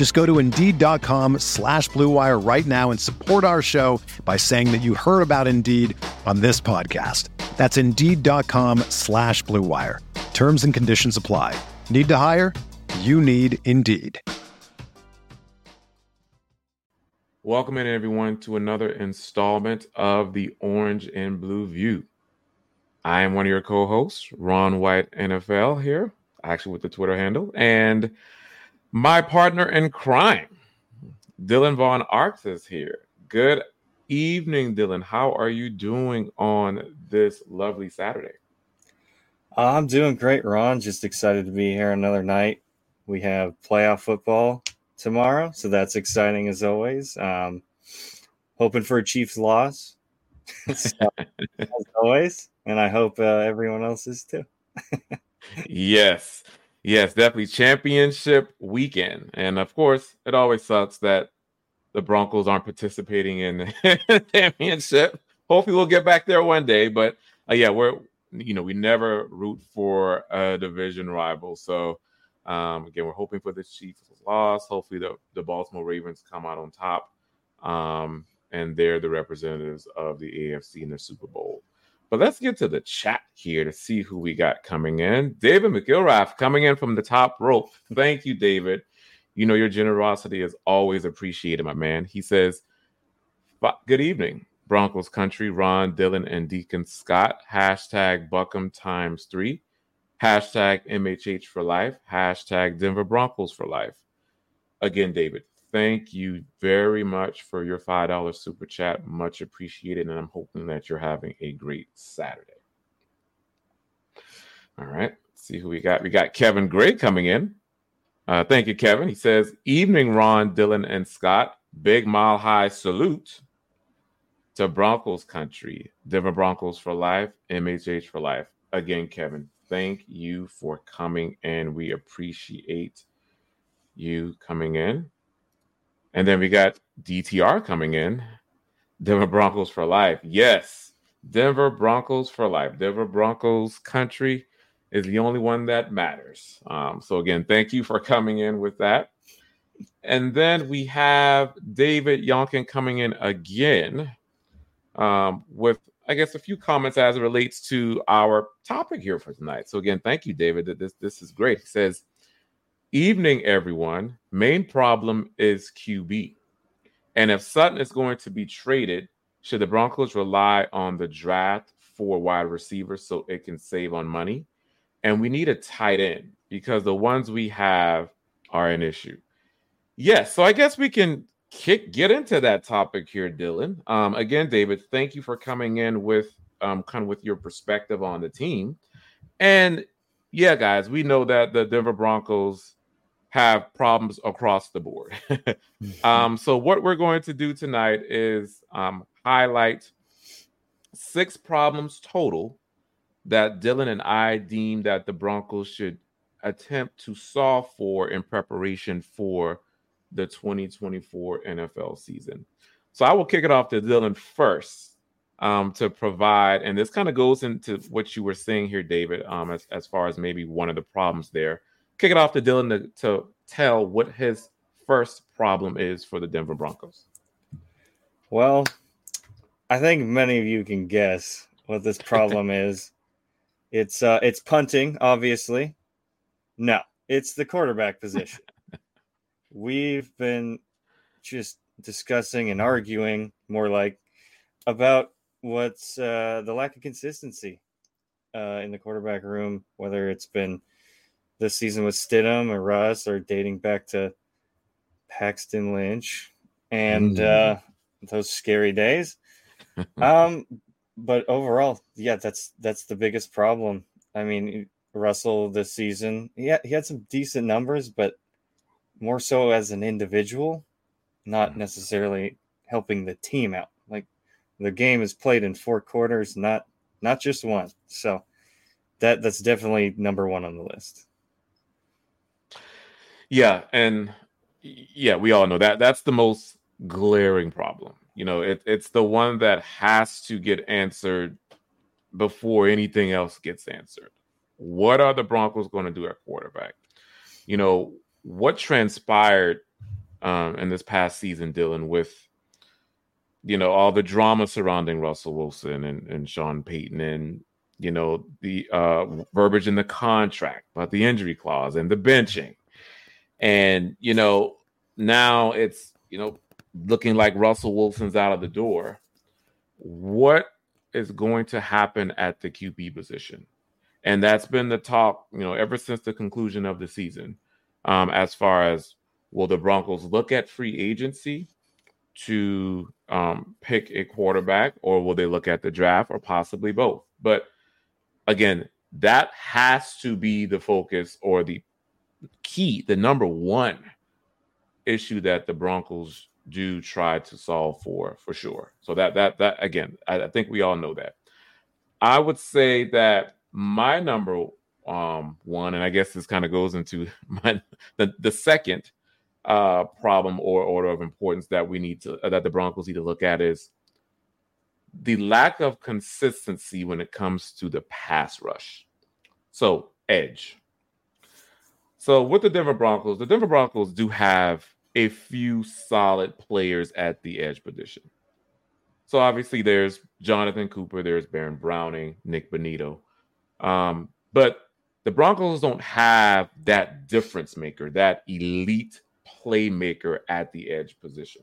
Just go to Indeed.com slash BlueWire right now and support our show by saying that you heard about Indeed on this podcast. That's Indeed.com slash BlueWire. Terms and conditions apply. Need to hire? You need Indeed. Welcome in, everyone, to another installment of the Orange and Blue View. I am one of your co hosts, Ron White NFL, here, actually with the Twitter handle, and my partner in crime, Dylan Von Arx, is here. Good evening, Dylan. How are you doing on this lovely Saturday? I'm doing great, Ron. Just excited to be here another night. We have playoff football tomorrow, so that's exciting as always. Um, hoping for a Chiefs loss, so, as always, and I hope uh, everyone else is too. yes, yes, definitely championship weekend, and of course, it always sucks that the Broncos aren't participating in the championship. Hopefully, we'll get back there one day, but uh, yeah, we're you know we never root for a division rival, so. Um, again, we're hoping for the Chiefs loss. Hopefully, the, the Baltimore Ravens come out on top. Um, and they're the representatives of the AFC in the Super Bowl. But let's get to the chat here to see who we got coming in. David McIlrath coming in from the top rope. Thank you, David. You know, your generosity is always appreciated, my man. He says, Good evening, Broncos country, Ron, Dylan, and Deacon Scott. Hashtag BuckEm times three hashtag MHH for life, hashtag Denver Broncos for life. Again, David, thank you very much for your $5 super chat. Much appreciated. And I'm hoping that you're having a great Saturday. All right. Let's see who we got. We got Kevin Gray coming in. Uh, thank you, Kevin. He says, Evening, Ron, Dylan, and Scott. Big mile high salute to Broncos country. Denver Broncos for life, MHH for life. Again, Kevin, thank you for coming and we appreciate you coming in. And then we got DTR coming in. Denver Broncos for life. Yes, Denver Broncos for life. Denver Broncos country is the only one that matters. Um, so again, thank you for coming in with that. And then we have David Yonkin coming in again um, with I guess, a few comments as it relates to our topic here for tonight. So again, thank you, David. This this is great. He says, "Evening, everyone. Main problem is QB, and if Sutton is going to be traded, should the Broncos rely on the draft for wide receivers so it can save on money? And we need a tight end because the ones we have are an issue." Yes, so I guess we can kick get into that topic here, Dylan. Um, again, David, thank you for coming in with um, kind of with your perspective on the team. And yeah, guys, we know that the Denver Broncos have problems across the board. um, so what we're going to do tonight is um, highlight six problems total that Dylan and I deem that the Broncos should attempt to solve for in preparation for the 2024 NFL season. So I will kick it off to Dylan first um, to provide, and this kind of goes into what you were saying here, David, um, as, as far as maybe one of the problems there. Kick it off to Dylan to, to tell what his first problem is for the Denver Broncos. Well, I think many of you can guess what this problem is. It's uh, it's punting, obviously. No, it's the quarterback position we've been just discussing and arguing more like about what's uh, the lack of consistency uh, in the quarterback room, whether it's been this season with Stidham and Russ are dating back to Paxton Lynch and mm. uh, those scary days. um, but overall, yeah, that's that's the biggest problem. I mean, Russell this season, he had, he had some decent numbers, but more so as an individual, not mm. necessarily helping the team out. Like the game is played in four quarters, not not just one. So that that's definitely number one on the list. Yeah, and yeah, we all know that that's the most glaring problem. You know, it, it's the one that has to get answered before anything else gets answered. What are the Broncos going to do at quarterback? You know, what transpired um, in this past season, Dylan, with you know all the drama surrounding Russell Wilson and, and Sean Payton and you know the uh, verbiage in the contract about the injury clause and the benching and you know now it's you know looking like Russell Wilson's out of the door. What is going to happen at the QB position? And that's been the talk, you know, ever since the conclusion of the season. Um, as far as will the Broncos look at free agency to um, pick a quarterback, or will they look at the draft, or possibly both? But again, that has to be the focus or the key, the number one issue that the Broncos do try to solve for for sure. So that that that again, I, I think we all know that. I would say that my number um one, and I guess this kind of goes into my the, the second uh problem or order of importance that we need to uh, that the Broncos need to look at is the lack of consistency when it comes to the pass rush. So edge. So with the Denver Broncos, the Denver Broncos do have a few solid players at the edge position. So obviously there's Jonathan Cooper, there's Baron Browning, Nik Bonitto. Um, but the Broncos don't have that difference maker, that elite playmaker at the edge position.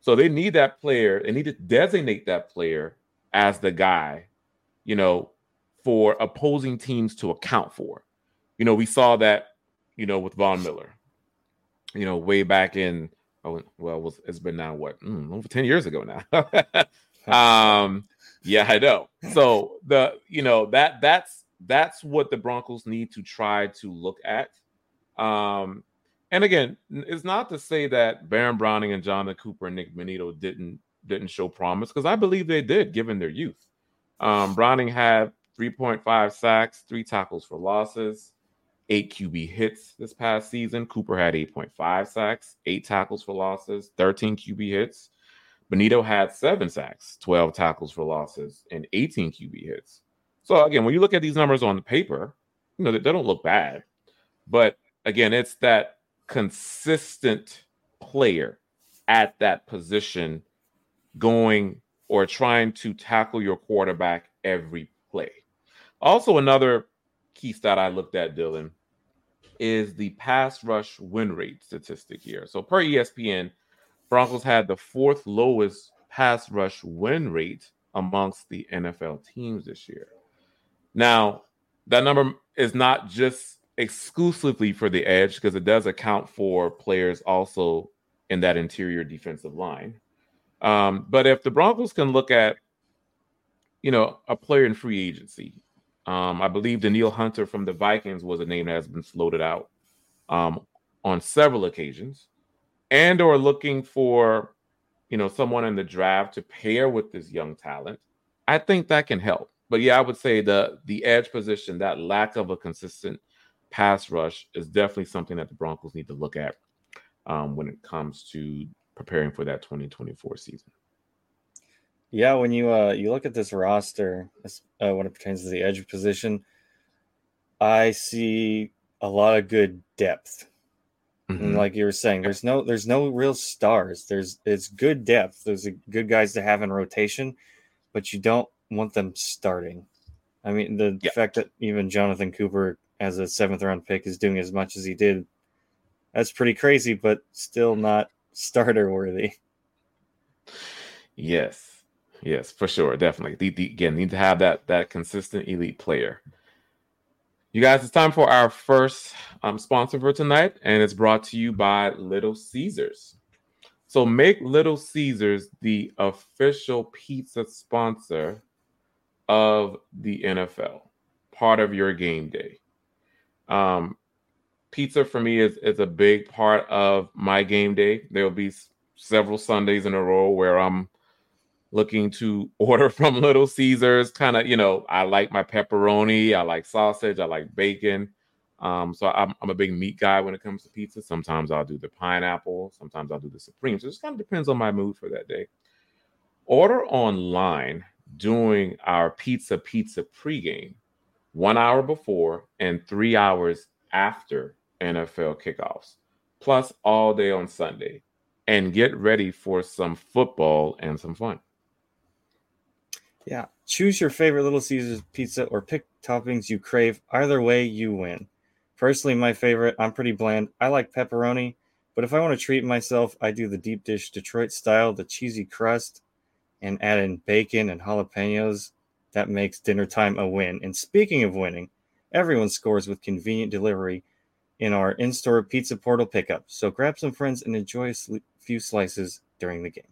So they need that player, they need to designate that player as the guy, you know, for opposing teams to account for. You know, we saw that, you know, with Von Miller you know, way back in oh well, it's been now what mm, over ten years ago now. um, yeah, I know. So the you know that that's that's what the Broncos need to try to look at. Um, and again, it's not to say that Baron Browning and Jonathan Cooper and Nik Bonitto didn't didn't show promise because I believe they did, given their youth. Um, Browning had 3.5 sacks, three tackles for losses eight QB hits this past season. Cooper had 8.5 sacks, eight tackles for losses, 13 QB hits. Bonitto had seven sacks, 12 tackles for losses, and 18 QB hits. So again, when you look at these numbers on the paper, you know they, they don't look bad, but again, it's that consistent player at that position going or trying to tackle your quarterback every play. Also, another key stat I looked at, Dylan, is the pass rush win rate statistic here. So per ESPN, Broncos had the fourth lowest pass rush win rate amongst the NFL teams this year. Now, that number is not just exclusively for the edge because it does account for players also in that interior defensive line. Um, but if the Broncos can look at, you know, a player in free agency, um, I believe Danielle Hunter from the Vikings was a name that has been floated out um, on several occasions, and or looking for, you know, someone in the draft to pair with this young talent. I think that can help. But yeah, I would say the the edge position, that lack of a consistent pass rush, is definitely something that the Broncos need to look at um, when it comes to preparing for that 2024 season. Yeah, when you uh you look at this roster uh, when it pertains to the edge position, I see a lot of good depth. Mm-hmm. And like you were saying, there's no there's no real stars. There's it's good depth. There's good guys to have in rotation, but you don't want them starting. I mean, the yeah. fact that even Jonathan Cooper as a seventh round pick is doing as much as he did, that's pretty crazy, but still not starter worthy. Yes. Yes, for sure, definitely. The, the, again, need to have that that consistent elite player. You guys, it's time for our first um, sponsor for tonight, and it's brought to you by Little Caesars. So make Little Caesars the official pizza sponsor of the NFL, part of your game day. Um, pizza for me is, is a big part of my game day. There will be several Sundays in a row where I'm looking to order from Little Caesars. Kind of, you know, I like my pepperoni, I like sausage, I like bacon. Um, so I'm, I'm a big meat guy when it comes to pizza. Sometimes I'll do the pineapple, sometimes I'll do the supreme. So it just kind of depends on my mood for that day. Order online during our pizza pizza pregame, one hour before and three hours after NFL kickoffs, plus all day on Sunday, and get ready for some football and some fun. Yeah. Choose your favorite Little Caesars pizza or pick toppings you crave. Either way, you win. Personally, my favorite, I'm pretty bland. I like pepperoni, but if I want to treat myself, I do the deep dish Detroit style, the cheesy crust, and add in bacon and jalapenos. That makes dinner time a win. And speaking of winning, everyone scores with convenient delivery in our in store pizza portal pickup. So grab some friends and enjoy a few slices during the game.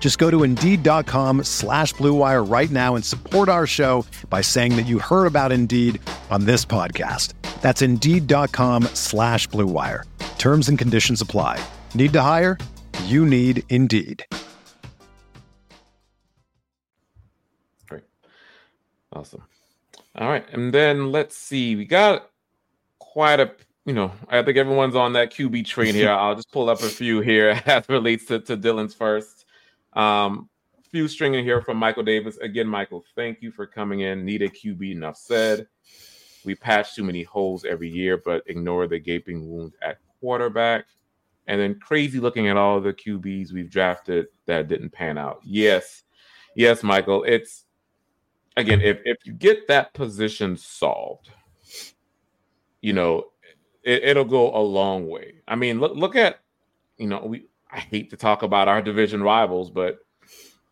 Just go to Indeed.com slash BlueWire right now and support our show by saying that you heard about Indeed on this podcast. That's Indeed.com slash BlueWire. Terms and conditions apply. Need to hire? You need Indeed. Great. Awesome. All right. And then let's see. We got quite a you know, I think everyone's on that QB train here. I'll just pull up a few here as relates to, to Dylan's first. Um, few stringing here from Michael Davis. Again, Michael, thank you for coming in. Need a QB, enough said. We patch too many holes every year, but ignore the gaping wound at quarterback. And then crazy looking at all the QBs we've drafted that didn't pan out. Yes, yes, Michael. It's again, if if you get that position solved, you know, it, will go a long way. I mean, look look at you know we I hate to talk about our division rivals, but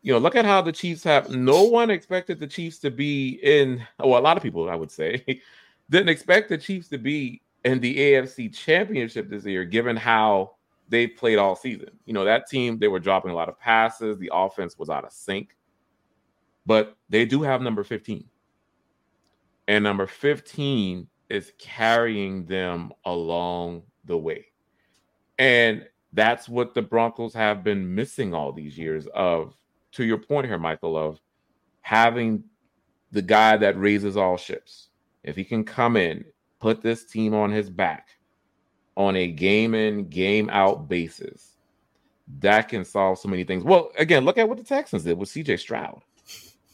you know, look at how the Chiefs have. No one expected the Chiefs to be in. Well, a lot of people, I would say, didn't expect the Chiefs to be in the AFC Championship this year, given how they played all season. You know, that team they were dropping a lot of passes. The offense was out of sync, but they do have number fifteen, and number fifteen is carrying them along the way. And that's what the Broncos have been missing all these years of to your point here Michael of having the guy that raises all ships. If he can come in, put this team on his back on a game in, game out basis, that can solve so many things. Well, again, look at what the Texans did with CJ Stroud.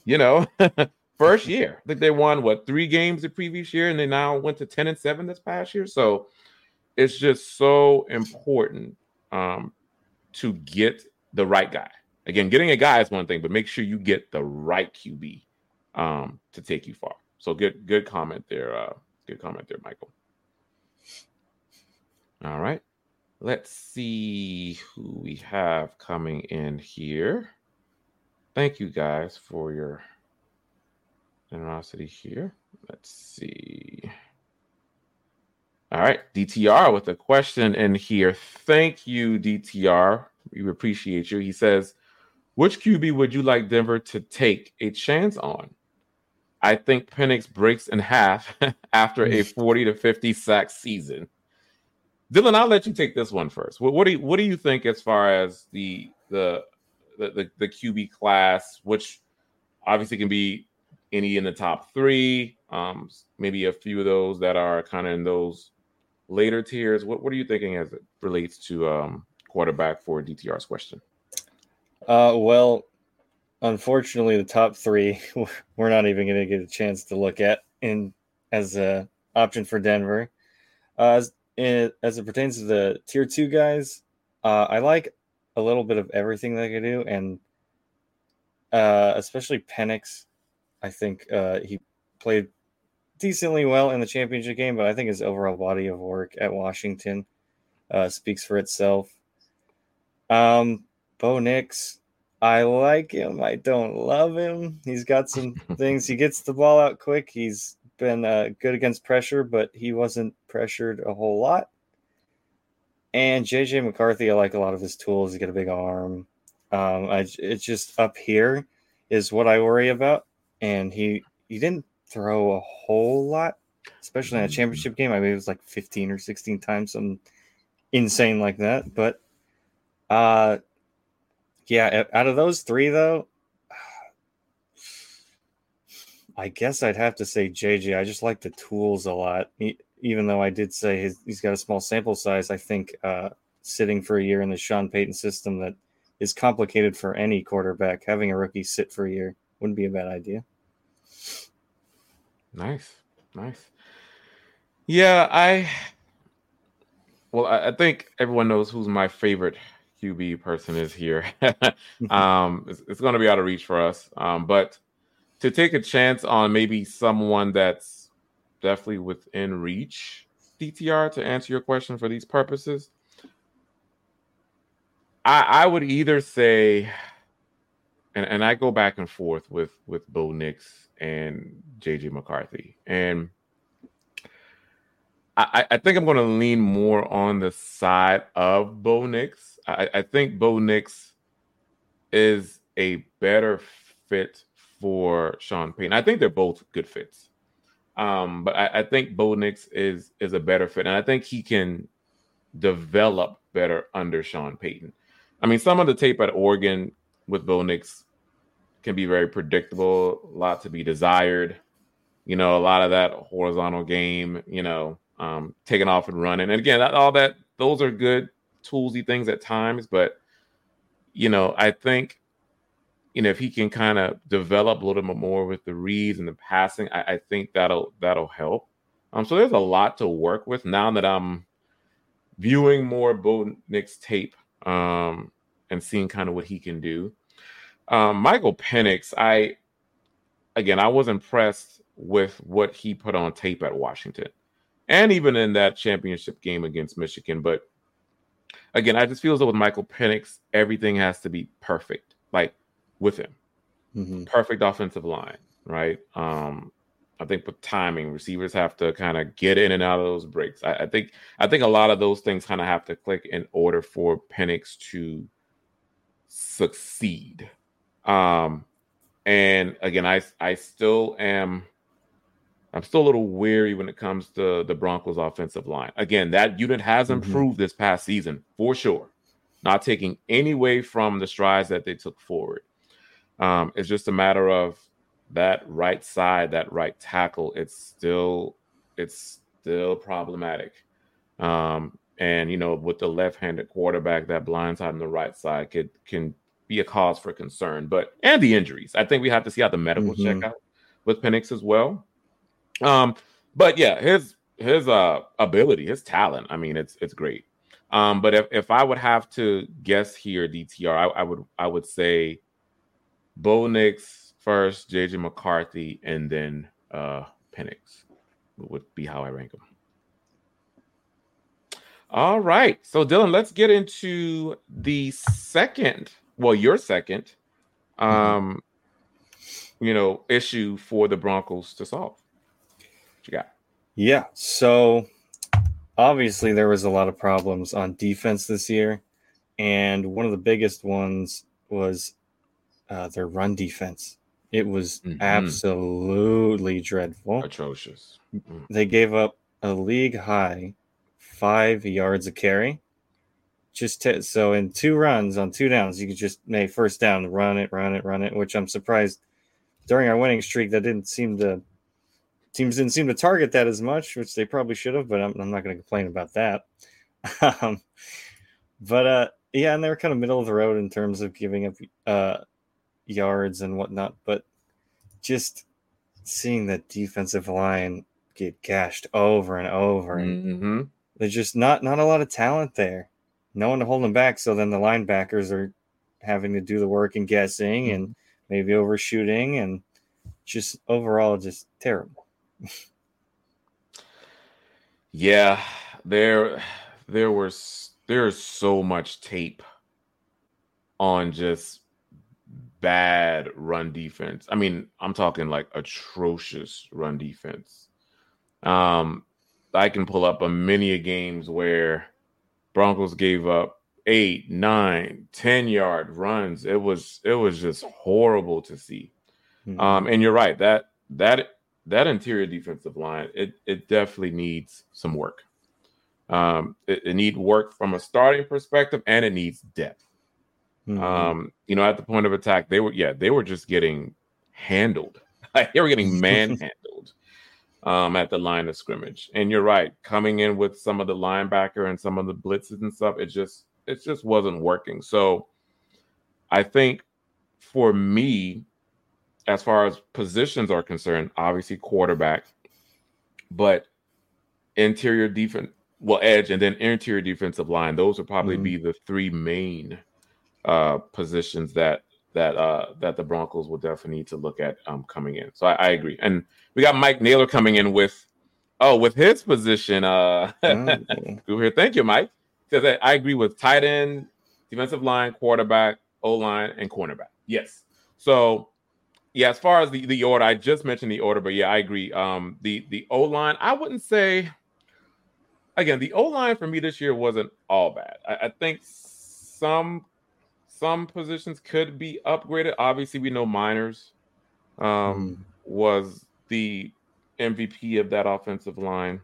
You know, first year. I think they won what three games the previous year, and they now went to 10 and 7 this past year. So it's just so important um, to get the right guy. Again, getting a guy is one thing, but make sure you get the right QB um, to take you far. So good, good comment there. Uh, good comment there, Michael. All right. Let's see who we have coming in here. Thank you guys for your generosity here. Let's see. All right, DTR with a question in here. Thank you, DTR. We appreciate you. He says, which QB would you like Denver to take a chance on? I think Penix breaks in half after a 40 to 50 sack season. Dylan, I'll let you take this one first. What, what do you, what do you think as far as the the the, the, the QB class, which obviously can be any in the top three, um, maybe a few of those that are kind of in those later tiers. What what are you thinking as it relates to um, quarterback for DTR's question? Uh, well, unfortunately, the top three we're not even going to get a chance to look at in as a option for Denver. Uh, as, as it pertains to the tier two guys, uh, I like a little bit of everything they can do, and uh, especially Penix. I think uh, he played decently well in the championship game, but I think his overall body of work at Washington uh, speaks for itself. Um, Bo Nix, I like him. I don't love him. He's got some things. He gets the ball out quick. He's been uh, good against pressure, but he wasn't pressured a whole lot. And JJ McCarthy, I like a lot of his tools. He's got a big arm. Um, I, it's just up here is what I worry about. And he he didn't throw a whole lot, especially in a championship game. I mean, it was like 15 or 16 times, something insane like that. But uh, yeah, out of those three, though, I guess I'd have to say JJ. I just like the tools a lot. He, even though I did say his, he's got a small sample size, I think uh, sitting for a year in the Sean Payton system that is complicated for any quarterback, having a rookie sit for a year wouldn't be a bad idea. Nice, nice. Yeah, I. Well, I, I think everyone knows who's my favorite QB person is here. um, it's, it's going to be out of reach for us. Um, but to take a chance on maybe someone that's definitely within reach, DTR, to answer your question for these purposes. I, I would either say, and, and I go back and forth with with Bo Nix and JJ McCarthy, and I, I think I'm going to lean more on the side of Bo Nix. I, I think Bo Nix is a better fit for Sean Payton. I think they're both good fits. Um, but I, I think Bo Nix is is a better fit, and I think he can develop better under Sean Payton. I mean, some of the tape at Oregon with Bo Nix can be very predictable, a lot to be desired. You know, a lot of that horizontal game, you know, um, taking off and running. And again, all that, those are good toolsy things at times. But, you know, I think you know, if he can kind of develop a little bit more with the reads and the passing, I, I think that'll that'll help. Um, so there's a lot to work with now that I'm viewing more Bo Nix tape um, and seeing kind of what he can do. Um, Michael Penix, I again, I was impressed with what he put on tape at Washington, and even in that championship game against Michigan. But again, I just feel as though with Michael Penix, everything has to be perfect. Like with him. Mm-hmm. Perfect offensive line, right? Um, I think with timing, receivers have to kind of get in and out of those breaks. I, I think I think a lot of those things kind of have to click in order for Penix to succeed. Um, and again, I I still am I'm still a little weary when it comes to the Broncos offensive line. Again, that unit has mm-hmm. improved mm-hmm. this past season for sure. Not taking any way from the strides that they took forward. Um, it's just a matter of that right side, that right tackle. It's still it's still problematic. Um, and you know, with the left-handed quarterback, that blind side on the right side could can be a cause for concern. But and the injuries, I think we have to see how the medical mm-hmm. check out with Penix as well. Um, but yeah, his his uh ability, his talent, I mean, it's it's great. Um, but if, if I would have to guess here, DTR, I, I would I would say Bo Nix first, JJ McCarthy, and then uh Penix would be how I rank them. All right. So Dylan, let's get into the second, well, your second mm-hmm. um you know, issue for the Broncos to solve. What you got? Yeah. So obviously there was a lot of problems on defense this year. And one of the biggest ones was uh, their run defense. It was mm-hmm. absolutely dreadful. Atrocious. Mm-hmm. They gave up a league high five yards of carry. Just to, so in two runs on two downs, you could just make first down, run it, run it, run it. Which I'm surprised during our winning streak that didn't seem to teams didn't seem to target that as much, which they probably should have. But I'm, I'm not going to complain about that. um, but uh, yeah, and they were kind of middle of the road in terms of giving up uh, yards and whatnot. But just seeing the defensive line get gashed over and over, and mm-hmm. there's just not not a lot of talent there. No one to hold them back. So then the linebackers are having to do the work and guessing and mm-hmm. maybe overshooting and just overall just terrible. yeah, there there was there's so much tape on just bad run defense. I mean, I'm talking like atrocious run defense. Um, I can pull up a many games where Broncos gave up eight, nine, ten yard runs. It was it was just horrible to see. Mm-hmm. Um, and you're right that that that interior defensive line it it definitely needs some work. Um, it, it needs work from a starting perspective, and it needs depth. Mm-hmm. Um, you know, at the point of attack, they were yeah, they were just getting handled. they were getting manhandled um, at the line of scrimmage. And you're right, coming in with some of the linebacker and some of the blitzes and stuff, it just it just wasn't working. So I think for me, as far as positions are concerned, obviously quarterback, but interior defense, well, edge, and then interior defensive line. Those would probably mm-hmm. be the three main uh, positions that that uh, that the Broncos will definitely need to look at um, coming in. So I, I, agree, and we got Mike Naylor coming in with oh with his position. Uh, mm-hmm. here, thank you, Mike. Says I agree with tight end, defensive line, quarterback, O line, and cornerback. Yes. So yeah, as far as the, the order, I just mentioned the order, but yeah, I agree. Um, the the O line, I wouldn't say. Again, the O line for me this year wasn't all bad. I, I think some some positions could be upgraded. Obviously, we know Meinerz um, mm. was the MVP of that offensive line.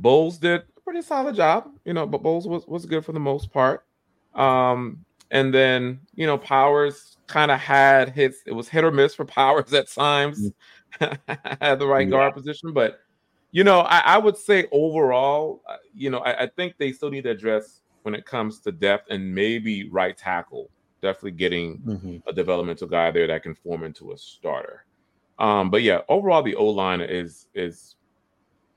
Bolles did a pretty solid job, you know, but Bolles was, was good for the most part. Um, and then, you know, Powers kind of had hits, it was hit or miss for Powers at times, mm. had the right yeah. guard position. But, you know, I, I would say overall, uh, you know, I, I think they still need to address when it comes to depth and maybe right tackle. Definitely getting mm-hmm. a developmental guy there that can form into a starter. Um, but yeah, overall the O line is is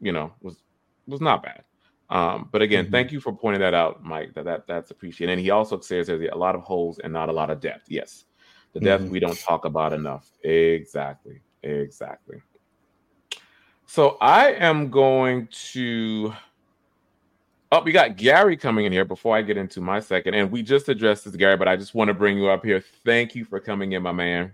you know was was not bad. Um, but again, mm-hmm. thank you for pointing that out, Mike. That, that that's appreciated. And he also says there's a lot of holes and not a lot of depth. Yes, the depth mm-hmm. we don't talk about enough. Exactly, exactly. So I am going to Oh, we got Gary coming in here before I get into my second. And we just addressed this, Gary, but I just want to bring you up here. Thank you for coming in, my man.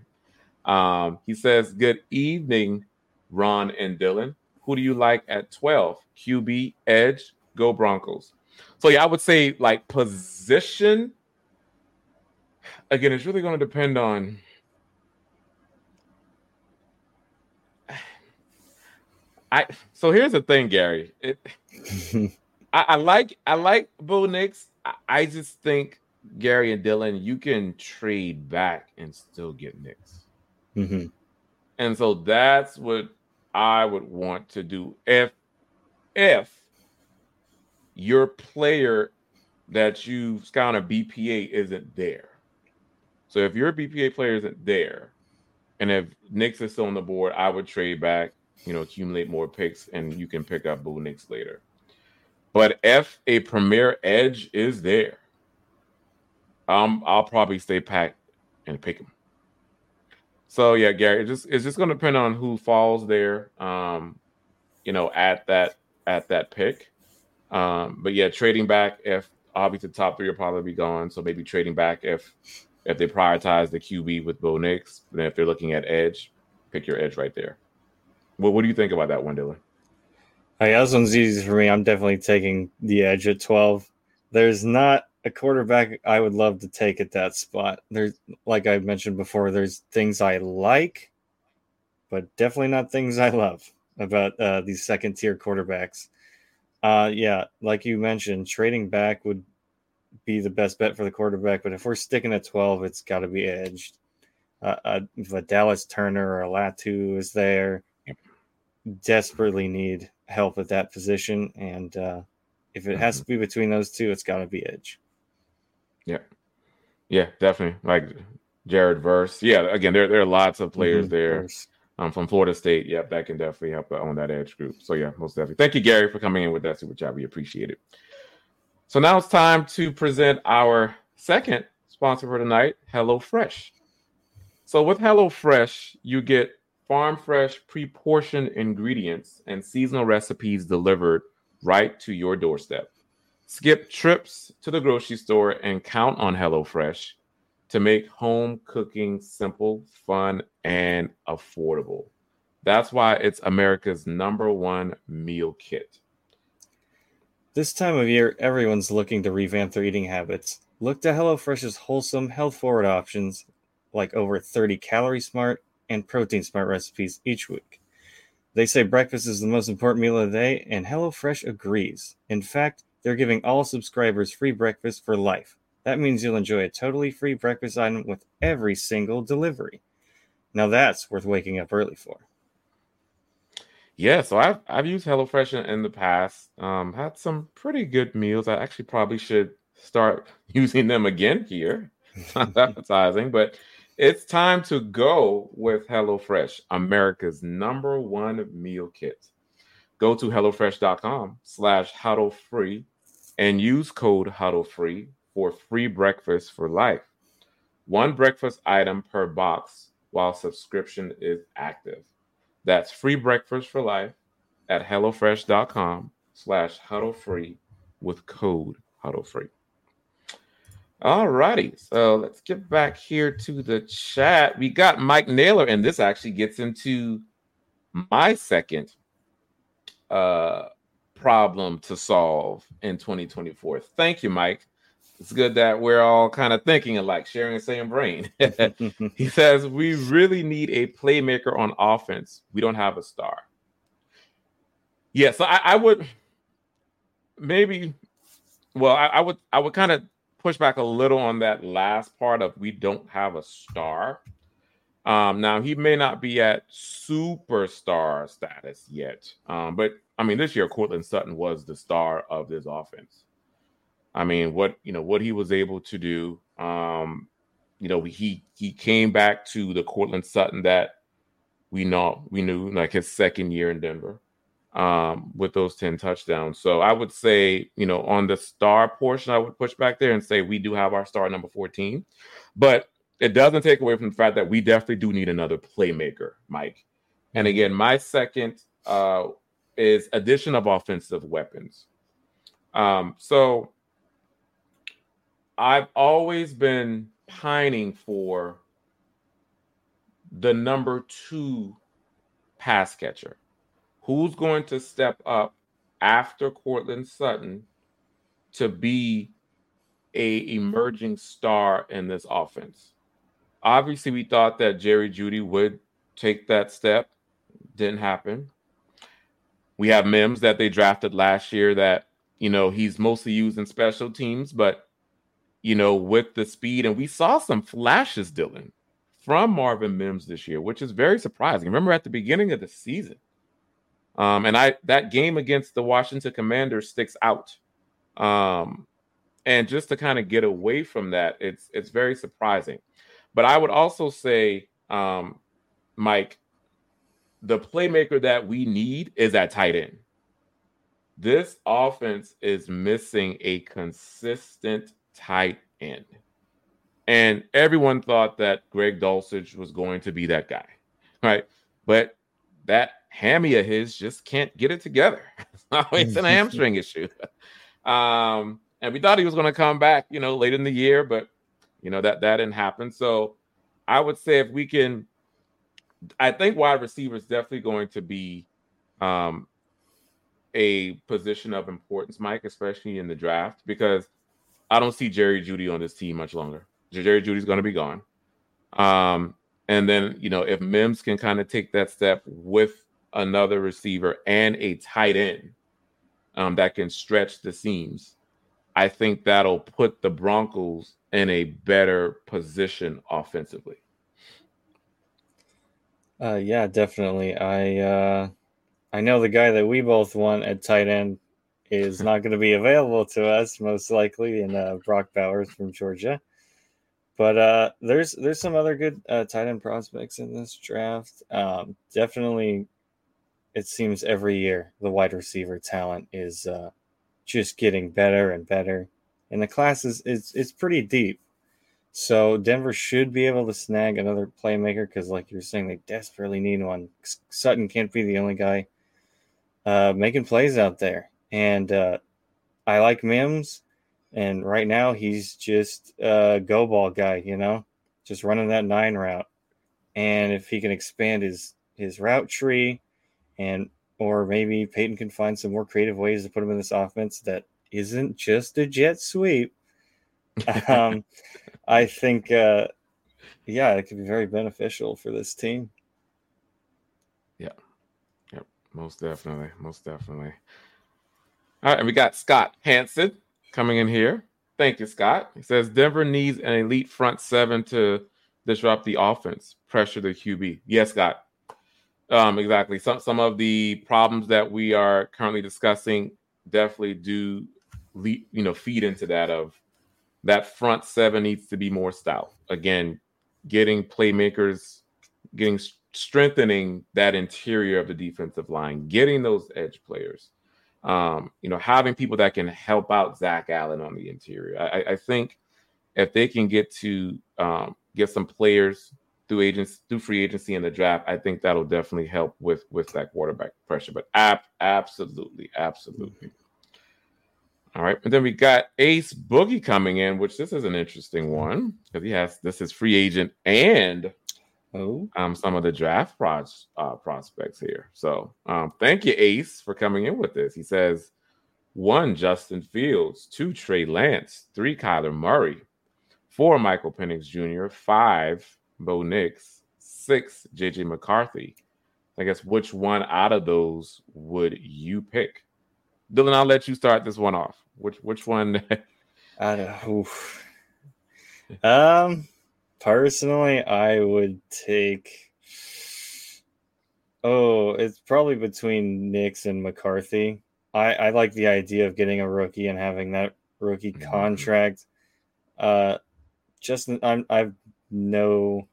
Um, he says, Good evening, Ron and Dylan. Who do you like at 12? QB, Edge, Go Broncos. So, yeah, I would say like position. Again, it's really going to depend on. I so here's the thing, Gary. It, I, I like I like Bo Nix. I, I, just think Gary and Dylan, you can trade back and still get Nix. Mm-hmm. And so that's what I would want to do if if your player that you scout a BPA isn't there. So if your BPA player isn't there, and if Nix is still on the board, I would trade back, you know, accumulate more picks, and you can pick up Bo Nix later. But if a premier edge is there, um, I'll probably stay packed and pick him. So yeah, Gary, it's just it's just gonna depend on who falls there. Um, you know, at that at that pick. Um, but yeah, trading back if obviously the top three will probably be gone. So maybe trading back if if they prioritize the QB with Bo Nix, then if they're looking at edge, pick your edge right there. Well, what do you think about that one, Dylan? Hey, this one's easy for me. I'm definitely taking the edge at 12. There's not a quarterback I would love to take at that spot. There's, like I mentioned before, there's things I like, but definitely not things I love about uh, these second tier quarterbacks. Uh, yeah, like you mentioned, trading back would be the best bet for the quarterback. But if we're sticking at 12, it's got to be edged. Uh, uh, if a Dallas Turner or a Latu is there, desperately need help at that position. And uh, if it has mm-hmm. to be between those two, it's got to be edge. Yeah. Yeah, definitely. Like Jared Verse. Yeah, again, there, there are lots of players mm-hmm, there um, from Florida State. Yeah, that can definitely help on that edge group. So, yeah, most definitely. Thank you, Gary, for coming in with that super chat. We appreciate it. So, now it's time to present our second sponsor for tonight, HelloFresh. So, with HelloFresh, you get farm fresh, pre portioned ingredients and seasonal recipes delivered right to your doorstep. Skip trips to the grocery store and count on HelloFresh to make home cooking simple, fun, and affordable. That's why it's America's number one meal kit. This time of year, everyone's looking to revamp their eating habits. Look to HelloFresh's wholesome, health forward options like over 30 calorie smart and protein smart recipes each week. They say breakfast is the most important meal of the day, and HelloFresh agrees. In fact, they're giving all subscribers free breakfast for life. That means you'll enjoy a totally free breakfast item with every single delivery. Now that's worth waking up early for. Yeah, so I've I've used HelloFresh in the past. Um, had some pretty good meals. I actually probably should start using them again here. Not advertising, but it's time to go with HelloFresh, America's number one meal kit. Go to HelloFresh.com slash huddle free and use code HuddleFree for free breakfast for life. One breakfast item per box while subscription is active. That's free breakfast for life at HelloFresh.com slash HuddleFree with code HuddleFree. All righty. So let's get back here to the chat. We got Mike Naylor, and this actually gets into my second uh problem to solve in 2024. Thank you, Mike. It's good that we're all kind of thinking alike, sharing the same brain. he says, We really need a playmaker on offense. We don't have a star. Yeah, so I, I would maybe, well, I, I would, I would kind of push back a little on that last part of we don't have a star. Um, now he may not be at superstar status yet, um, but I mean, this year Courtland Sutton was the star of this offense. I mean, what you know, what he was able to do. Um, you know, he he came back to the Courtland Sutton that we know we knew like his second year in Denver um, with those 10 touchdowns. So I would say, you know, on the star portion, I would push back there and say we do have our star number 14. But it doesn't take away from the fact that we definitely do need another playmaker, Mike. And again, my second uh, is addition of offensive weapons. Um, so I've always been pining for the number two pass catcher. Who's going to step up after Courtland Sutton to be a emerging star in this offense? Obviously, we thought that Jerry Jeudy would take that step. Didn't happen. We have Mims that they drafted last year that, you know, he's mostly used in special teams, but, you know, with the speed, and we saw some flashes, Dylan, from Marvin Mims this year, which is very surprising. Remember at the beginning of the season, um, and I that game against the Washington Commanders sticks out. Um, and just to kind of get away from that, it's it's very surprising. But I would also say, um, Mike, the playmaker that we need is at tight end. This offense is missing a consistent tight end. And everyone thought that Greg Dulcich was going to be that guy, right? But that hammy of his just can't get it together. it's an hamstring issue. Um, and we thought he was going to come back, you know, late in the year, but you know that that didn't happen. So I would say if we can I think wide receiver is definitely going to be um, a position of importance, Mike, especially in the draft, because I don't see Jerry Jeudy on this team much longer. Jerry Jeudy's going to be gone. Um, and then you know if Mims can kind of take that step with another receiver and a tight end um, that can stretch the seams, I think that'll put the Broncos in a better position offensively. Uh, yeah, definitely. I uh, I know the guy that we both want at tight end is not going to be available to us most likely, in uh, Brock Bowers from Georgia. But uh, there's there's some other good uh, tight end prospects in this draft. Um, definitely, it seems every year the wide receiver talent is uh, just getting better and better, and the class is it's it's pretty deep. So Denver should be able to snag another playmaker because, like you're saying, they desperately need one. Sutton can't be the only guy uh, making plays out there, and uh, I like Mims. And right now, he's just a go ball guy, you know, just running that nine route. And if he can expand his his route tree, and or maybe Payton can find some more creative ways to put him in this offense that isn't just a jet sweep. um, I think, uh, yeah, it could be very beneficial for this team. Yeah, yep, most definitely, most definitely. All right, and we got Scott Hanson coming in here. Thank you, Scott. He says Denver needs an elite front seven to disrupt the offense, pressure the QB. Yes, Scott. Um, exactly. Some some of the problems that we are currently discussing definitely do, you know, feed into that of that front seven needs to be more stout. Again, getting playmakers, getting strengthening that interior of the defensive line, getting those edge players. Um, you know, having people that can help out Zach Allen on the interior. I, I think if they can get to um, get some players through agents through free agency in the draft, I think that'll definitely help with with that quarterback pressure. But ab- absolutely, absolutely. All right, and then we got Ace Boogie coming in, which this is an interesting one because he has this is free agent and oh. um some of the draft pros, uh, prospects here. So um, thank you, Ace, for coming in with this. He says one Justin Fields, two Trey Lance, three Kyler Murray, four Michael Penix Jr., five Bo Nix, six JJ McCarthy. I guess which one out of those would you pick? Dylan, I'll let you start this one off. Which which one? I don't. Um, personally, I would take. Oh, it's probably between Nix and McCarthy. I I like the idea of getting a rookie and having that rookie mm-hmm. contract. Uh, just I'm I've no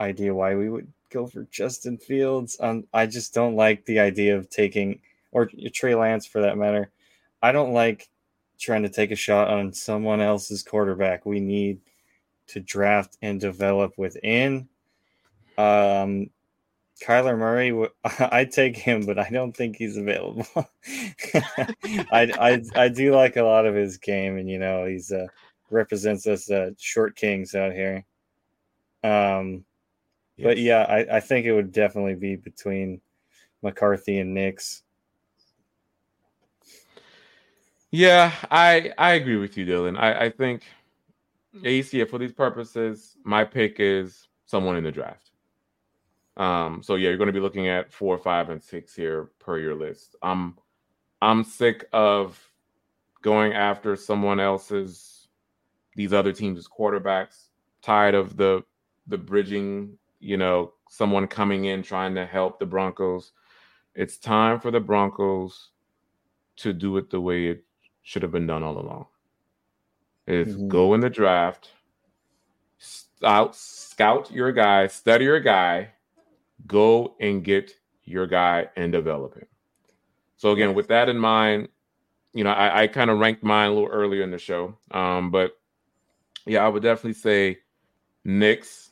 idea why we would go for Justin Fields. Um, I just don't like the idea of taking or Trey Lance for that matter. I don't like trying to take a shot on someone else's quarterback. We need to draft and develop within. Um, Kyler Murray, I'd take him, but I don't think he's available. I, I I do like a lot of his game, and you know he's uh, represents us uh, short kings out here. Um, yes. but yeah, I, I think it would definitely be between McCarthy and Nix. Yeah, I I agree with you, Dylan. I, I think ACF for these purposes, my pick is someone in the draft. Um, so yeah, you're going to be looking at four, five, and six here per your list. I'm I'm sick of going after someone else's these other teams' quarterbacks. Tired of the the bridging, you know, someone coming in trying to help the Broncos. It's time for the Broncos to do it the way it should have been done all along. Is mm-hmm. go in the draft, scout, scout your guy, study your guy, go and get your guy and develop him. So again, with that in mind, you know, I, I kind of ranked mine a little earlier in the show. Um, but yeah, I would definitely say Nix,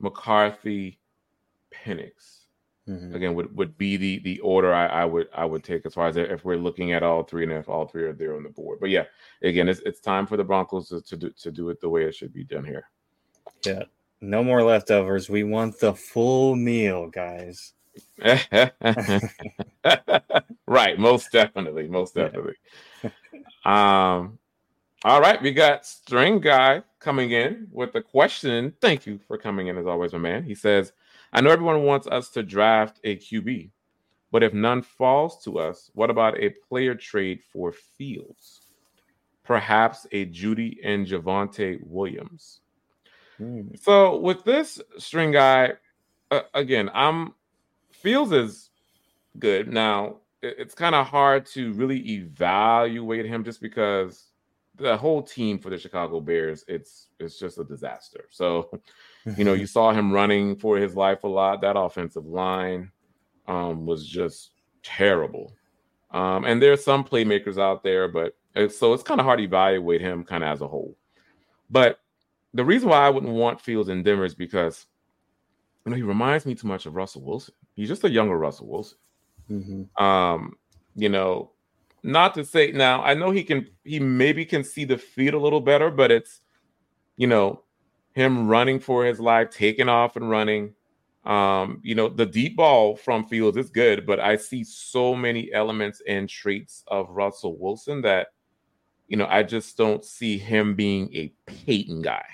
McCarthy, Penix mm-hmm. again would, would be the the order I, I would I would take as far as if we're looking at all three and if all three are there on the board. But yeah, again, it's it's time for the Broncos to, to do to do it the way it should be done here. Yeah, no more leftovers. We want the full meal, guys. right, most definitely, most definitely. Yeah. um, All right, we got String Guy coming in with a question. Thank you for coming in as always, my man. He says, I know everyone wants us to draft a QB, but if none falls to us, what about a player trade for Fields? Perhaps a Jeudy and Javonte Williams. Hmm. So with this string guy, uh, again, I'm Fields is good. Now it's kind of hard to really evaluate him just because the whole team for the Chicago Bears, it's it's just a disaster. So, you know, you saw him running for his life a lot. That offensive line um, was just terrible. Um, and there's some playmakers out there, but it's, so it's kind of hard to evaluate him kind of as a whole. But the reason why I wouldn't want Fields in Denver is because you know he reminds me too much of Russell Wilson. He's just a younger Russell Wilson. Mm-hmm. Um, you know, not to say now, I know he can he maybe can see the field a little better, but it's you know, him running for his life, taking off and running. Um, you know, the deep ball from Fields is good, but I see so many elements and traits of Russell Wilson that you know, I just don't see him being a Payton guy.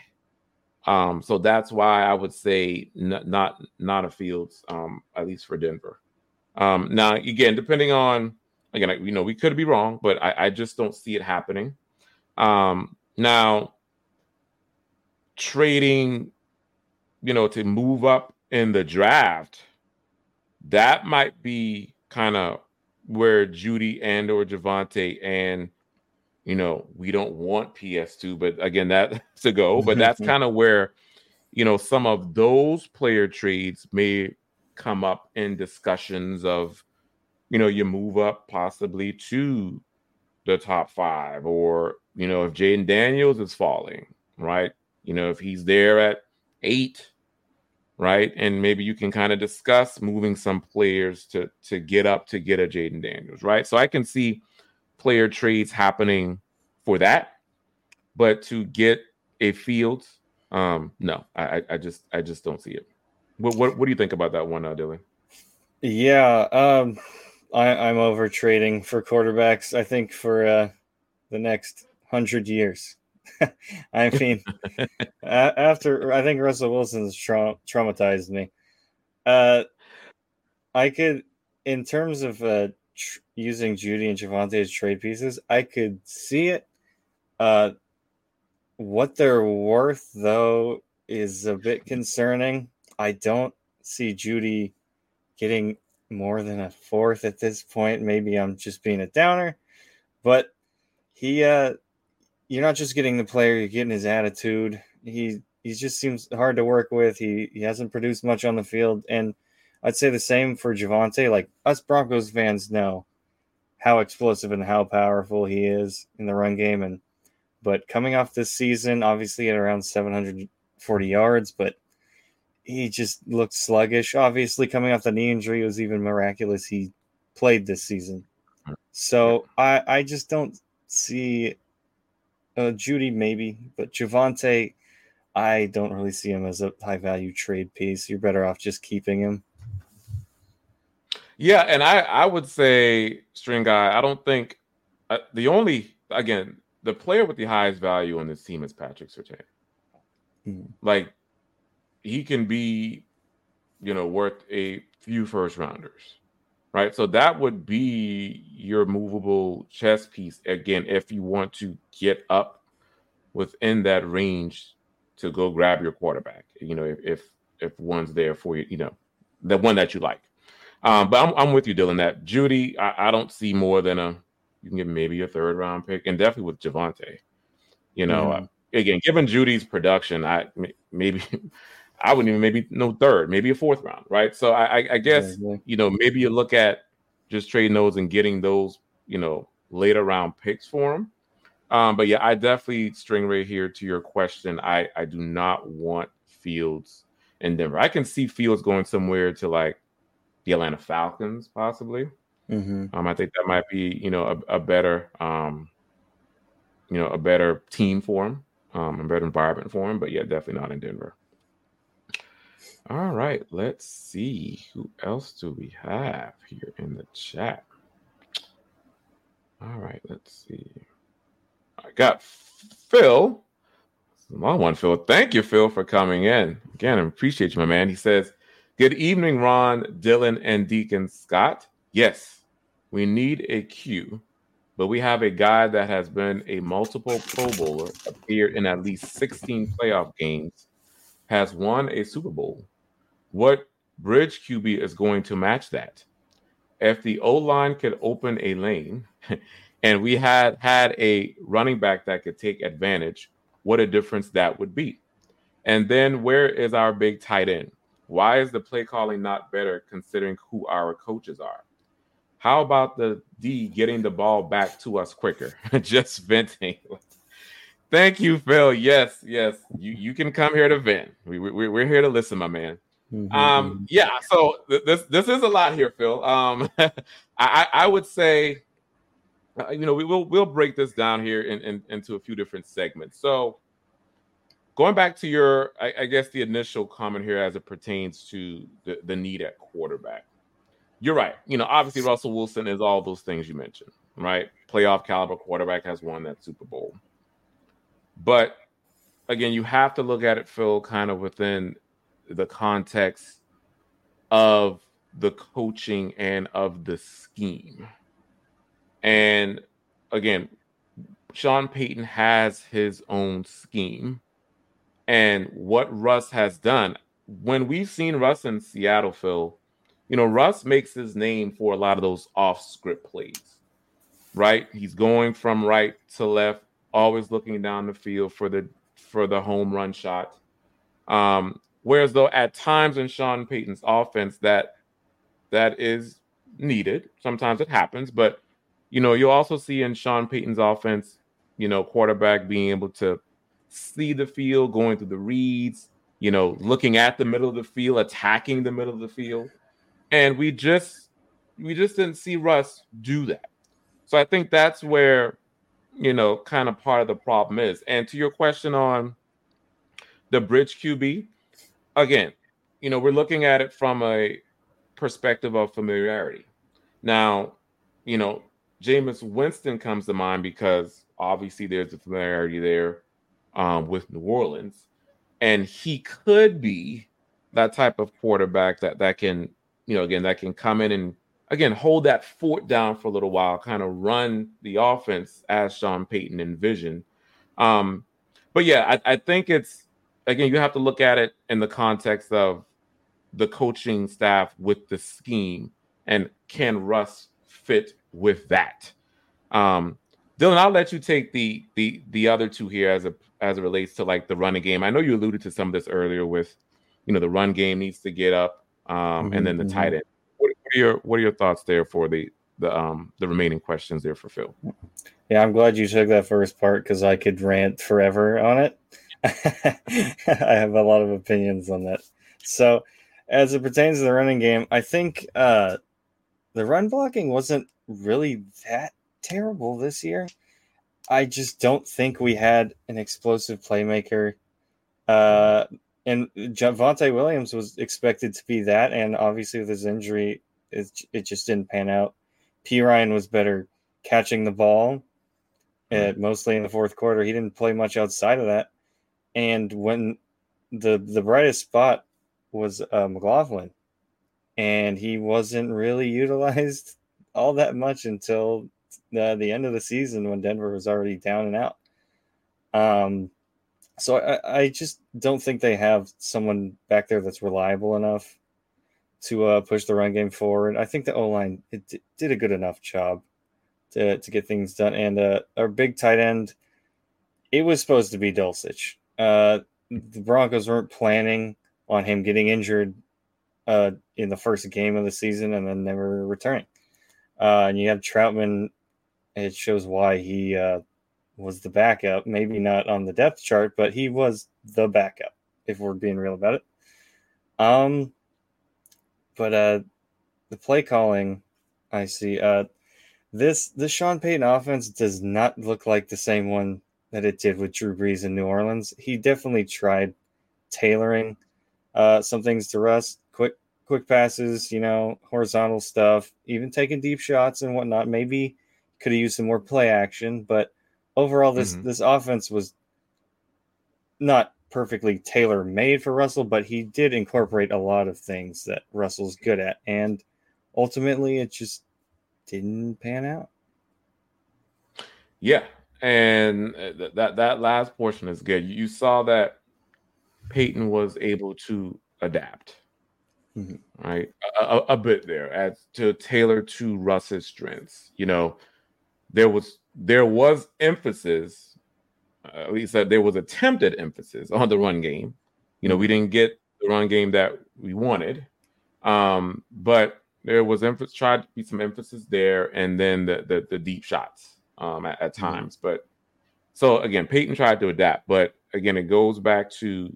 Um, so that's why I would say n- not not a Fields, um, at least for Denver. Um, now, again, depending on again, I, you know, we could be wrong, but I, I just don't see it happening. Um, now, trading, you know, to move up in the draft, that might be kind of where Jeudy and or Javonte and you know we don't want PS2, but again, that's to go. But that's kind of where you know some of those player trades may come up in discussions of you know, you move up possibly to the top five, or you know, if Jayden Daniels is falling, right? You know, if he's there at eight, right, and maybe you can kind of discuss moving some players to to get up to get a Jayden Daniels, right? So I can see player trades happening for that, but to get a Fields, um, no, I I just I just don't see it. What what, what do you think about that one, uh, Dylan? Yeah, um, I, am over trading for quarterbacks. I think for uh, the next hundred years. I mean, after I think Russell Wilson's tra- traumatized me. Uh, I could, in terms of uh, tr- using Jeudy and Javonte as trade pieces, I could see it. Uh, what they're worth, though, is a bit concerning. I don't see Jeudy getting more than a fourth at this point. Maybe I'm just being a downer, but he, uh, you're not just getting the player, you're getting his attitude. He, he just seems hard to work with. He, he hasn't produced much on the field. And I'd say the same for Javonte. Like us Broncos fans know how explosive and how powerful he is in the run game. And, but coming off this season, obviously at around 740 yards, but he just looked sluggish. Obviously, coming off the knee injury, was even miraculous he played this season. So I I just don't see uh, Jeudy maybe, but Javonte, I don't really see him as a high value trade piece. You're better off just keeping him. Yeah, and I I would say string guy. I don't think uh, the only again the player with the highest value on this team is Patrick Surtain. Mm-hmm. Like he can be, you know, worth a few first rounders, right? So that would be your movable chess piece again if you want to get up within that range to go grab your quarterback. You know, if if, if one's there for you, you know, the one that you like. Um, but I'm, I'm with you, Dylan. That Jeudy, I, I don't see more than a you can get maybe a third round pick, and definitely with Javonte. You know, mm. uh, again, given Jeudy's production, I maybe I wouldn't even maybe no third, maybe a fourth round, right? So I, I guess mm-hmm. you know maybe you look at just trading those and getting those you know later round picks for him. Um, but yeah, I definitely string right here to your question. I I do not want Fields in Denver. I can see Fields going somewhere to like the Atlanta Falcons, possibly. Mm-hmm. Um, I think that might be you know a, a better um, you know a better team for him, um, a better environment for him. But yeah, definitely not in Denver. All right, let's see who else do we have here in the chat. All right, let's see. I got Phil. Long one, Phil. Thank you, Phil, for coming in. Again, I appreciate you, my man. He says, Good evening, Ron, Dylan, and Deacon Scott. Yes, we need a cue, but we have a guy that has been a multiple Pro Bowler, appeared in at least 16 playoff games, has won a Super Bowl. What bridge QB is going to match that? If the O line could open a lane and we had had a running back that could take advantage, what a difference that would be. And then where is our big tight end? Why is the play calling not better considering who our coaches are? How about the D getting the ball back to us quicker? Just venting. Thank you, Phil. Yes, yes. You you can come here to vent. We, we, we're here to listen, my man. Mm-hmm. Um, yeah. So th- this this is a lot here, Phil. Um, I I would say, uh, you know, we will we'll break this down here in, in, into a few different segments. So going back to your, I, I, guess the initial comment here as it pertains to the, the need at quarterback. You're right. You know, obviously Russell Wilson is all those things you mentioned, right? Playoff caliber quarterback has won that Super Bowl. But again, you have to look at it, Phil, kind of within the context of the coaching and of the scheme. And again, Sean Payton has his own scheme and what Russ has done. When we've seen Russ in Seattle, Phil, you know, Russ makes his name for a lot of those off script plays, right? He's going from right to left, always looking down the field for the for the home run shot. Um, whereas though at times in Sean Payton's offense that that is needed. Sometimes it happens, but you know, you'll also see in Sean Payton's offense, you know, quarterback being able to see the field, going through the reads, you know, looking at the middle of the field, attacking the middle of the field. And we just we just didn't see Russ do that. So I think that's where, you know, kind of part of the problem is. And to your question on the bridge QB, again, you know, we're looking at it from a perspective of familiarity. Now, you know, Jameis Winston comes to mind because obviously there's a familiarity there um, with New Orleans, and he could be that type of quarterback that that can, you know, again that can come in and again hold that fort down for a little while, kind of run the offense as Sean Payton envisioned. Um, but yeah, I, I think it's again you have to look at it in the context of the coaching staff with the scheme and can Russ fit with that? Um, Dylan, I'll let you take the the the other two here as a as it relates to like the running game. I know you alluded to some of this earlier with, you know, the run game needs to get up, um, mm-hmm, and then the mm-hmm. tight end. Are your what are your thoughts there for the the um the remaining questions there for Phil? Yeah, I'm glad you took that first part because I could rant forever on it. I have a lot of opinions on that. So, as it pertains to the running game, I think uh, the run blocking wasn't really that terrible this year. I just don't think we had an explosive playmaker. Uh, and Javonte Williams was expected to be that, and obviously with his injury, it, it just didn't pan out. Perine was better catching the ball, at, mostly in the fourth quarter. He didn't play much outside of that. And when the the brightest spot was uh, McLaughlin, and he wasn't really utilized all that much until the, the end of the season when Denver was already down and out. Um, so I, I just don't think they have someone back there that's reliable enough to uh, push the run game forward. I think the O line did a good enough job to, to get things done. And uh, our big tight end, it was supposed to be Dulcich. Uh, the Broncos weren't planning on him getting injured uh, in the first game of the season and then never returning. Uh, and you have Trautman. it shows why he uh, was the backup. Maybe not on the depth chart, but he was the backup. If we're being real about it. Um, but uh, the play calling, I see. Uh, this the Sean Payton offense does not look like the same one that it did with Drew Brees in New Orleans. He definitely tried tailoring uh, some things to Russ, quick quick passes, you know, horizontal stuff, even taking deep shots and whatnot. Maybe could have used some more play action, but overall, this mm-hmm. this offense was not perfectly tailor made for Russell, but he did incorporate a lot of things that Russell's good at, and ultimately, it just didn't pan out. Yeah, and uh, that that last portion is good. You saw that Payton was able to adapt, mm-hmm. right, a, a, bit there as to tailor to Russ's strengths. You know, there was there was emphasis, at least that there was attempted emphasis on the run game. You know, we didn't get the run game that we wanted, um, but there was emphasis tried to be some emphasis there, and then the the, the deep shots um, at, at, mm-hmm. times. But so again, Payton tried to adapt, but again, it goes back to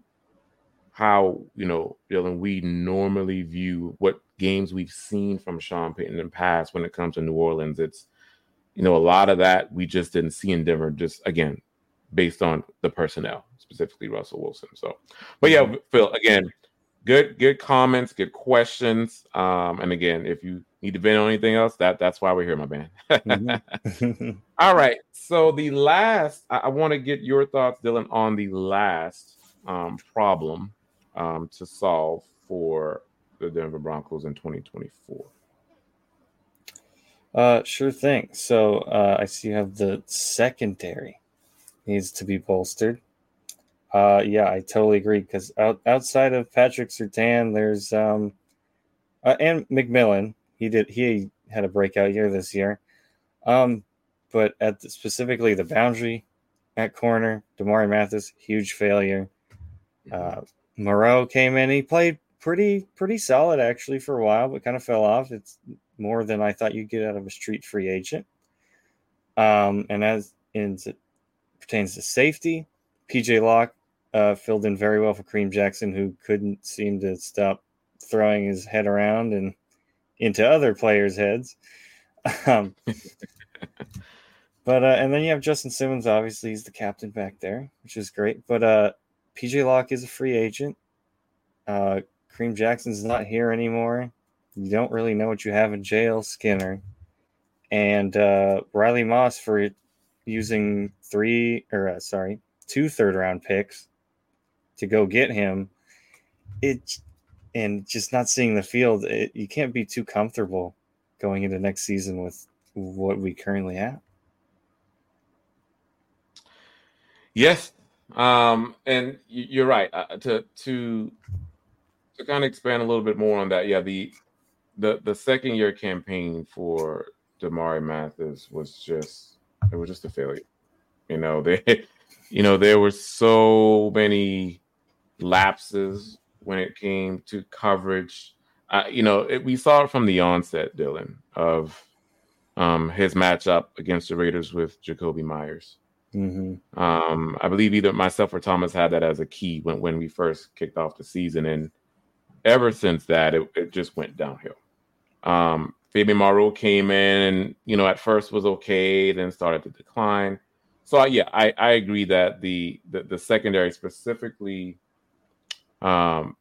how you know, Dylan, we normally view what games we've seen from Sean Payton in the past when it comes to New Orleans. It's you know, a lot of that we just didn't see in Denver, just again, based on the personnel, specifically Russell Wilson. So, but yeah, mm-hmm. Phil, again, good, good comments, good questions. Um, and again, if you need to vent on anything else, that that's why we're here, my man. mm-hmm. All right. So the last, I, I want to get your thoughts, Dylan, on the last um, problem um, to solve for the Denver Broncos in 2024. Uh, sure thing. So uh, I see you have the secondary needs to be bolstered. Uh, yeah, I totally agree. Because out, outside of Patrick Surtain, there's um, uh, and McMillan. He did he had a breakout year this year. Um, but at the, specifically the boundary at corner, Damarri Mathis, huge failure. Uh, Moreau came in. He played pretty pretty solid actually for a while, but kind of fell off. It's more than I thought you'd get out of a street free agent. Um, and as in pertains to safety, PJ Locke uh, filled in very well for Kareem Jackson, who couldn't seem to stop throwing his head around and into other players' heads. Um, but uh, and then you have Justin Simmons. Obviously, he's the captain back there, which is great. But uh, PJ Locke is a free agent. Uh, Kareem Jackson's not here anymore. You don't really know what you have in JL Skinner. And uh, Riley Moss for using three or uh, sorry, two third round picks to go get him. It and just not seeing the field, it, you can't be too comfortable going into next season with what we currently have. Yes, um, and you're right. Uh, to to to kind of expand a little bit more on that, yeah, the the the second year campaign for Damarri Mathis was just it was just a failure. You know, they you know, there were so many lapses when it came to coverage. Uh, you know, it, we saw it from the onset, Dylan, of um, his matchup against the Raiders with Jakobi Meyers. Mm-hmm. Um, I believe either myself or Thomas had that as a key when, when we first kicked off the season. And ever since that, it, it just went downhill. Um, Fabian Moreau came in and, you know, at first was okay, then started to decline. So yeah, I, I agree that the, the, the secondary specifically, um,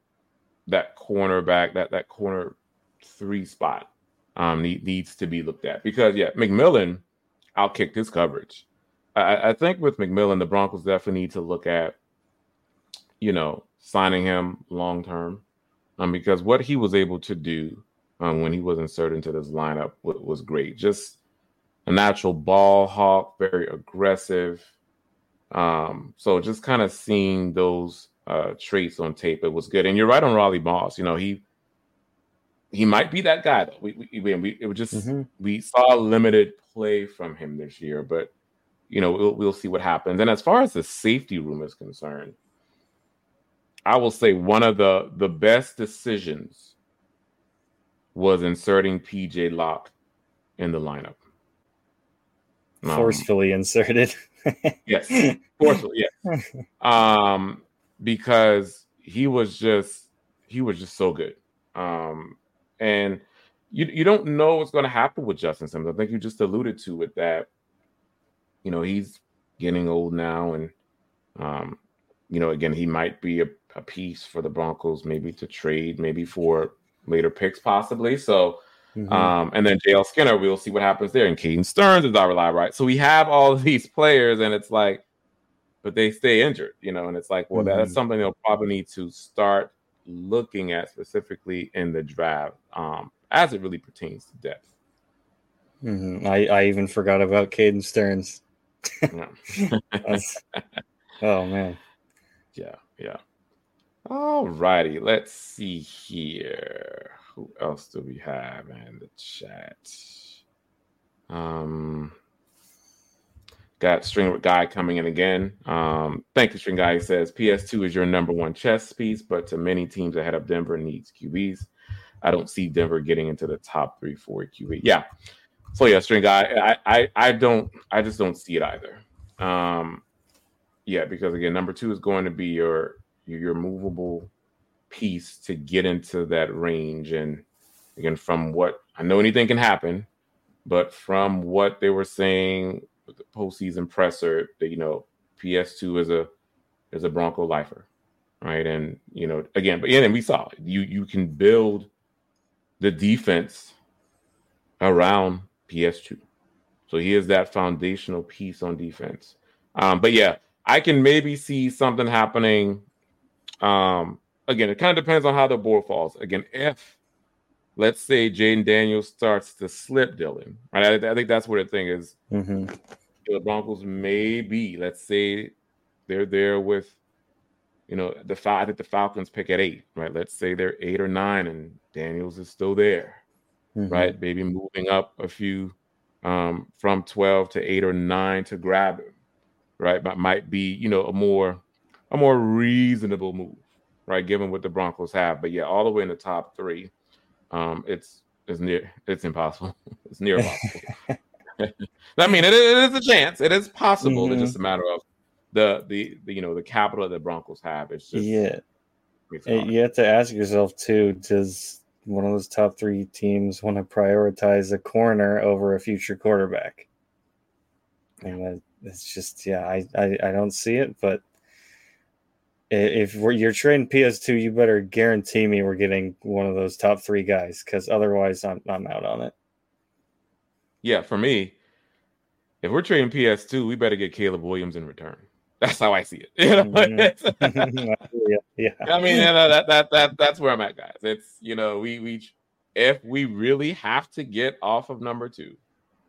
that cornerback, that that corner three spot, um, need, needs to be looked at because yeah, McMillan outkicked his coverage. I, I think with McMillan, the Broncos definitely need to look at, you know, signing him long term, um, because what he was able to do um, when he was inserted into this lineup was, was great. Just a natural ball hawk, very aggressive. Um, so just kind of seeing those uh, traits on tape, it was good. And you're right on Riley Moss. You know, he he might be that guy though. We we, we it was just mm-hmm. we saw limited play from him this year, but you know we'll, we'll see what happens. And as far as the safety room is concerned, I will say one of the the best decisions was inserting PJ Locke in the lineup. Um, forcefully inserted. yes, forcefully, yes. Um, because he was just he was just so good. Um, and you you don't know what's going to happen with Justin Simmons. I think you just alluded to it that you know he's getting old now, and um, you know again he might be a, a piece for the Broncos, maybe to trade, maybe for later picks possibly. So Mm-hmm. Um, and then JL Skinner, we'll see what happens there. And Caden Sterns is not reliable, right? So we have all of these players, and it's like, but they stay injured, you know, and it's like, well, mm-hmm. that's something they'll probably need to start looking at specifically in the draft um, as it really pertains to depth. Mm-hmm. I, I even forgot about Caden Sterns. oh man. Yeah, yeah. All righty, let's see here. Who else do we have in the chat? Um, got string guy coming in again. Um, thank you, string guy. He says PS2 is your number one chess piece, but to many teams ahead of Denver needs QBs. I don't see Denver getting into the top three, four QB. Yeah. So yeah, string guy. I, I I don't I just don't see it either. Um, yeah, because again, number two is going to be your your movable piece to get into that range. And again, from what I know, anything can happen, but from what they were saying the postseason presser, that you know, PS2 is a is a Bronco lifer, right? And you know, again, but yeah, and we saw you you can build the defense around PS2. So he is that foundational piece on defense. Um, but yeah, I can maybe see something happening um, again, it kind of depends on how the board falls. Again, if let's say Jayden Daniels starts to slip Dylan, right? I, I think that's what the thing is. Mm-hmm. The Broncos may be, let's say they're there with, you know, the five that the Falcons pick at eight, right? Let's say they're eight or nine and Daniels is still there, mm-hmm. right? Maybe moving up a few um, from 12 to eight or nine to grab him, right? But might be, you know, a more a more reasonable move, right? Given what the Broncos have. But yeah, all the way in the top three, um, it's it's near it's impossible. it's near impossible. I mean, it, it is a chance. It is possible. Mm-hmm. It's just a matter of the, the, the you know the capital that the Broncos have. It's just yeah. You have to ask yourself too: Does one of those top three teams want to prioritize a corner over a future quarterback? And it's just yeah, I, I I don't see it, but if you're trading PS2, you better guarantee me we're getting one of those top three guys because otherwise, I'm I'm out on it. Yeah, for me, if we're trading PS2, we better get Caleb Williams in return. That's how I see it. You know? mm-hmm. yeah, yeah. I mean, you know, that that that that's where I'm at, guys. It's you know, we we if we really have to get off of number 2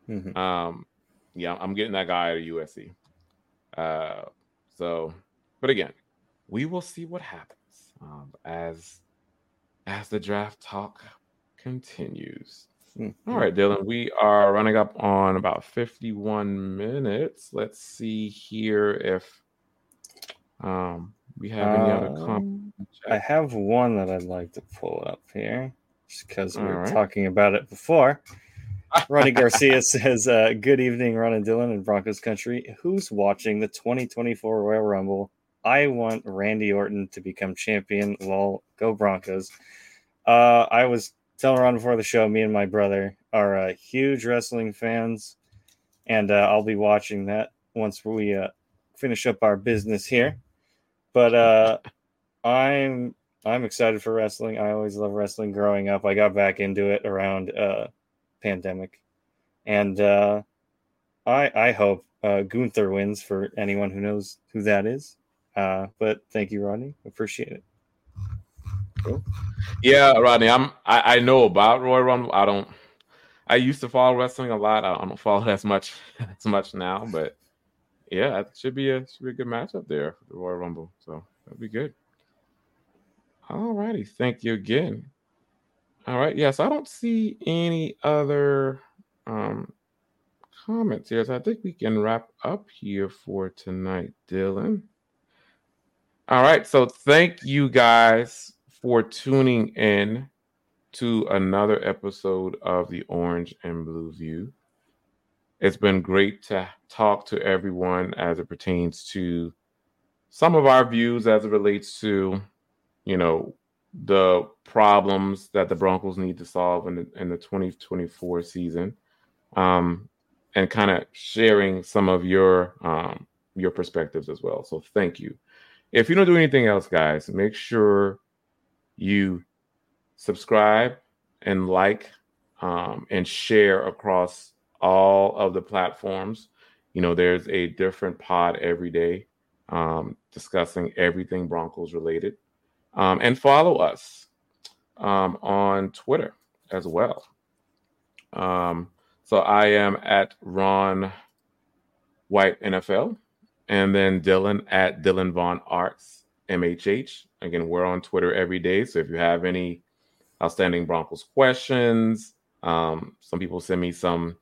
mm-hmm. um, yeah, I'm getting that guy at USC. Uh, so, but again, we will see what happens um, as as the draft talk continues. Mm-hmm. All right, Dylan, we are running up on about 51 minutes. Let's see here if um, we have any other comments. Um, I have one that I'd like to pull up here just because we were right. talking about it before. Ronnie Garcia says, uh, Good evening, Ron and Dylan in Broncos country. Who's watching the 2024 Royal Rumble I want Randy Orton to become champion. Lol, go Broncos. Uh, I was telling Ron before the show, me and my brother are uh, huge wrestling fans, and uh, I'll be watching that once we uh, finish up our business here. But uh, I'm I'm excited for wrestling. I always love wrestling. Growing up, I got back into it around uh, pandemic, and I I hope Gunther wins for anyone who knows who that is. Uh, but thank you, Rodney. Appreciate it. Cool. Yeah, Rodney. I'm. I, I know about Roy Rumble. I don't. I used to follow wrestling a lot. I don't follow it as much as much now, but yeah, it should be a should be a good matchup there for the Royal Rumble. So that'd be good. All righty. Thank you again. All right. Yes, I don't see any other um comments here. So I think we can wrap up here for tonight, Dylan. All right. So thank you guys for tuning in to another episode of the Orange and Blue View. It's been great to talk to everyone as it pertains to some of our views as it relates to, you know, the problems that the Broncos need to solve in the, in the 2024 season, um, and kind of sharing some of your um, your perspectives as well. So thank you. If you don't do anything else, guys, make sure you subscribe and like um, and share across all of the platforms. You know, there's a different pod every day um, discussing everything Broncos related. Um, and follow us um, on Twitter as well. Um, so I am at Ron White NFL, and then Dylan at Dylan Von Arx MHH. Again, we're on Twitter every day. So if you have any outstanding Broncos questions, um, some people send me some,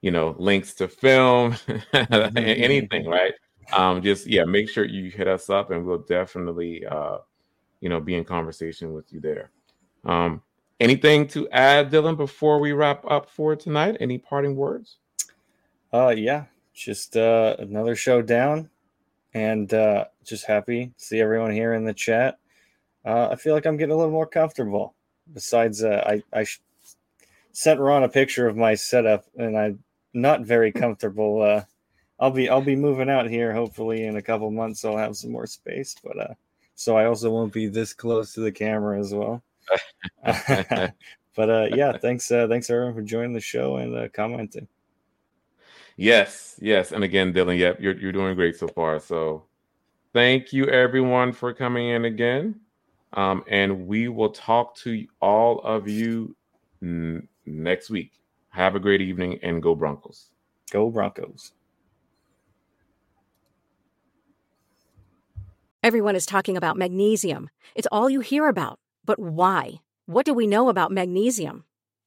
you know, links to film, anything, right? Um, just yeah, make sure you hit us up, and we'll definitely, uh, you know, be in conversation with you there. Um, anything to add, Dylan, before we wrap up for tonight? Any parting words? Uh, yeah, just uh, another show down, and uh, just happy to see everyone here in the chat. Uh, I feel like I'm getting a little more comfortable. Besides, uh, I I sent Ron a picture of my setup, and I'm not very comfortable. Uh, I'll be I'll be moving out here hopefully in a couple months. So I'll have some more space, but uh, so I also won't be this close to the camera as well. but uh, yeah, thanks uh, thanks everyone for joining the show and uh, commenting. Yes, yes, and again, Dylan, yep, you're you're doing great so far. So thank you everyone for coming in again. Um, and we will talk to all of you n- next week. Have a great evening and go Broncos. Go Broncos. Everyone is talking about magnesium. It's all you hear about. But why? What do we know about magnesium?